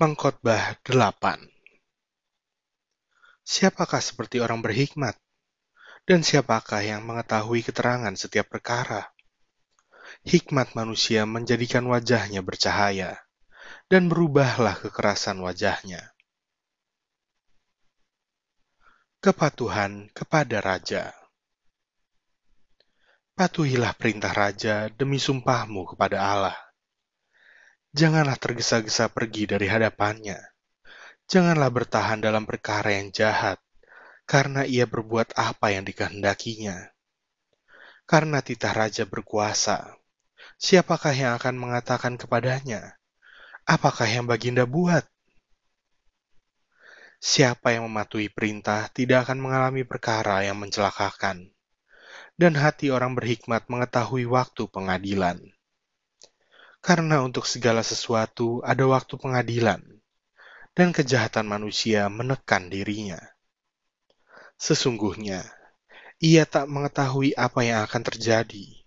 Pengkhotbah 8 Siapakah seperti orang berhikmat? Dan siapakah yang mengetahui keterangan setiap perkara? Hikmat manusia menjadikan wajahnya bercahaya, dan berubahlah kekerasan wajahnya. Kepatuhan kepada Raja Patuhilah perintah Raja demi sumpahmu kepada Allah Janganlah tergesa-gesa pergi dari hadapannya. Janganlah bertahan dalam perkara yang jahat, karena ia berbuat apa yang dikehendakinya. Karena titah raja berkuasa, siapakah yang akan mengatakan kepadanya, apakah yang baginda buat? Siapa yang mematuhi perintah tidak akan mengalami perkara yang mencelakakan, dan hati orang berhikmat mengetahui waktu pengadilan karena untuk segala sesuatu ada waktu pengadilan, dan kejahatan manusia menekan dirinya. Sesungguhnya, ia tak mengetahui apa yang akan terjadi,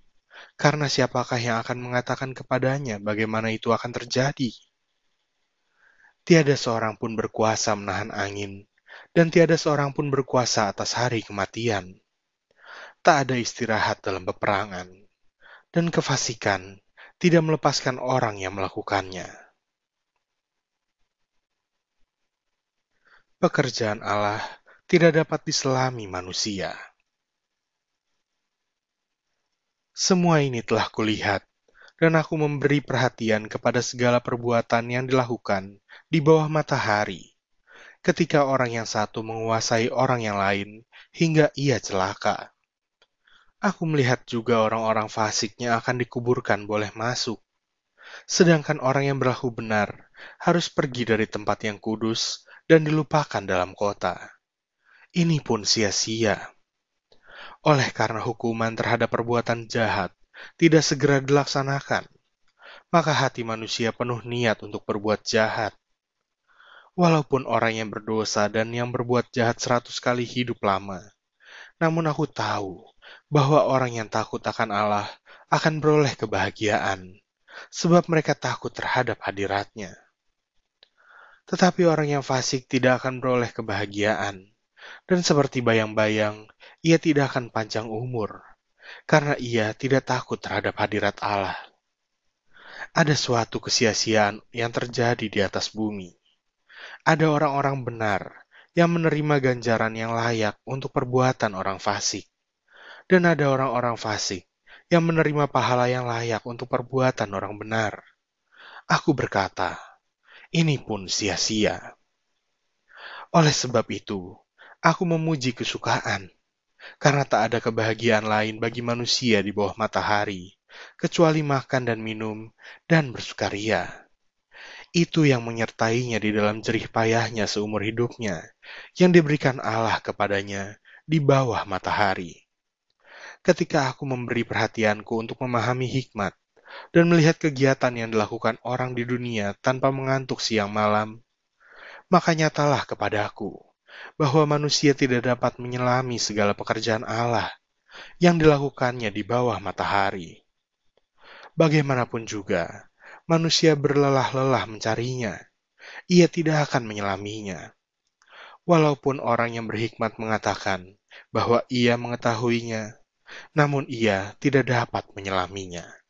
karena siapakah yang akan mengatakan kepadanya bagaimana itu akan terjadi? Tiada seorang pun berkuasa menahan angin, dan tiada seorang pun berkuasa atas hari kematian. Tak ada istirahat dalam peperangan, dan kefasikan tidak melepaskan orang yang melakukannya. Pekerjaan Allah tidak dapat diselami manusia. Semua ini telah kulihat, dan aku memberi perhatian kepada segala perbuatan yang dilakukan di bawah matahari, ketika orang yang satu menguasai orang yang lain hingga ia celaka. Aku melihat juga orang-orang fasiknya akan dikuburkan boleh masuk. Sedangkan orang yang berlaku benar harus pergi dari tempat yang kudus dan dilupakan dalam kota. Ini pun sia-sia. Oleh karena hukuman terhadap perbuatan jahat tidak segera dilaksanakan, maka hati manusia penuh niat untuk berbuat jahat. Walaupun orang yang berdosa dan yang berbuat jahat seratus kali hidup lama, namun aku tahu bahwa orang yang takut akan Allah akan beroleh kebahagiaan, sebab mereka takut terhadap hadiratnya. Tetapi orang yang fasik tidak akan beroleh kebahagiaan, dan seperti bayang-bayang, ia tidak akan panjang umur, karena ia tidak takut terhadap hadirat Allah. Ada suatu kesia-siaan yang terjadi di atas bumi. Ada orang-orang benar yang menerima ganjaran yang layak untuk perbuatan orang fasik dan ada orang-orang fasik yang menerima pahala yang layak untuk perbuatan orang benar. Aku berkata, ini pun sia-sia. Oleh sebab itu, aku memuji kesukaan, karena tak ada kebahagiaan lain bagi manusia di bawah matahari, kecuali makan dan minum dan bersukaria. Itu yang menyertainya di dalam jerih payahnya seumur hidupnya, yang diberikan Allah kepadanya di bawah matahari ketika aku memberi perhatianku untuk memahami hikmat dan melihat kegiatan yang dilakukan orang di dunia tanpa mengantuk siang malam, maka nyatalah kepadaku bahwa manusia tidak dapat menyelami segala pekerjaan Allah yang dilakukannya di bawah matahari. Bagaimanapun juga, manusia berlelah-lelah mencarinya, ia tidak akan menyelaminya. Walaupun orang yang berhikmat mengatakan bahwa ia mengetahuinya, namun ia tidak dapat menyelaminya.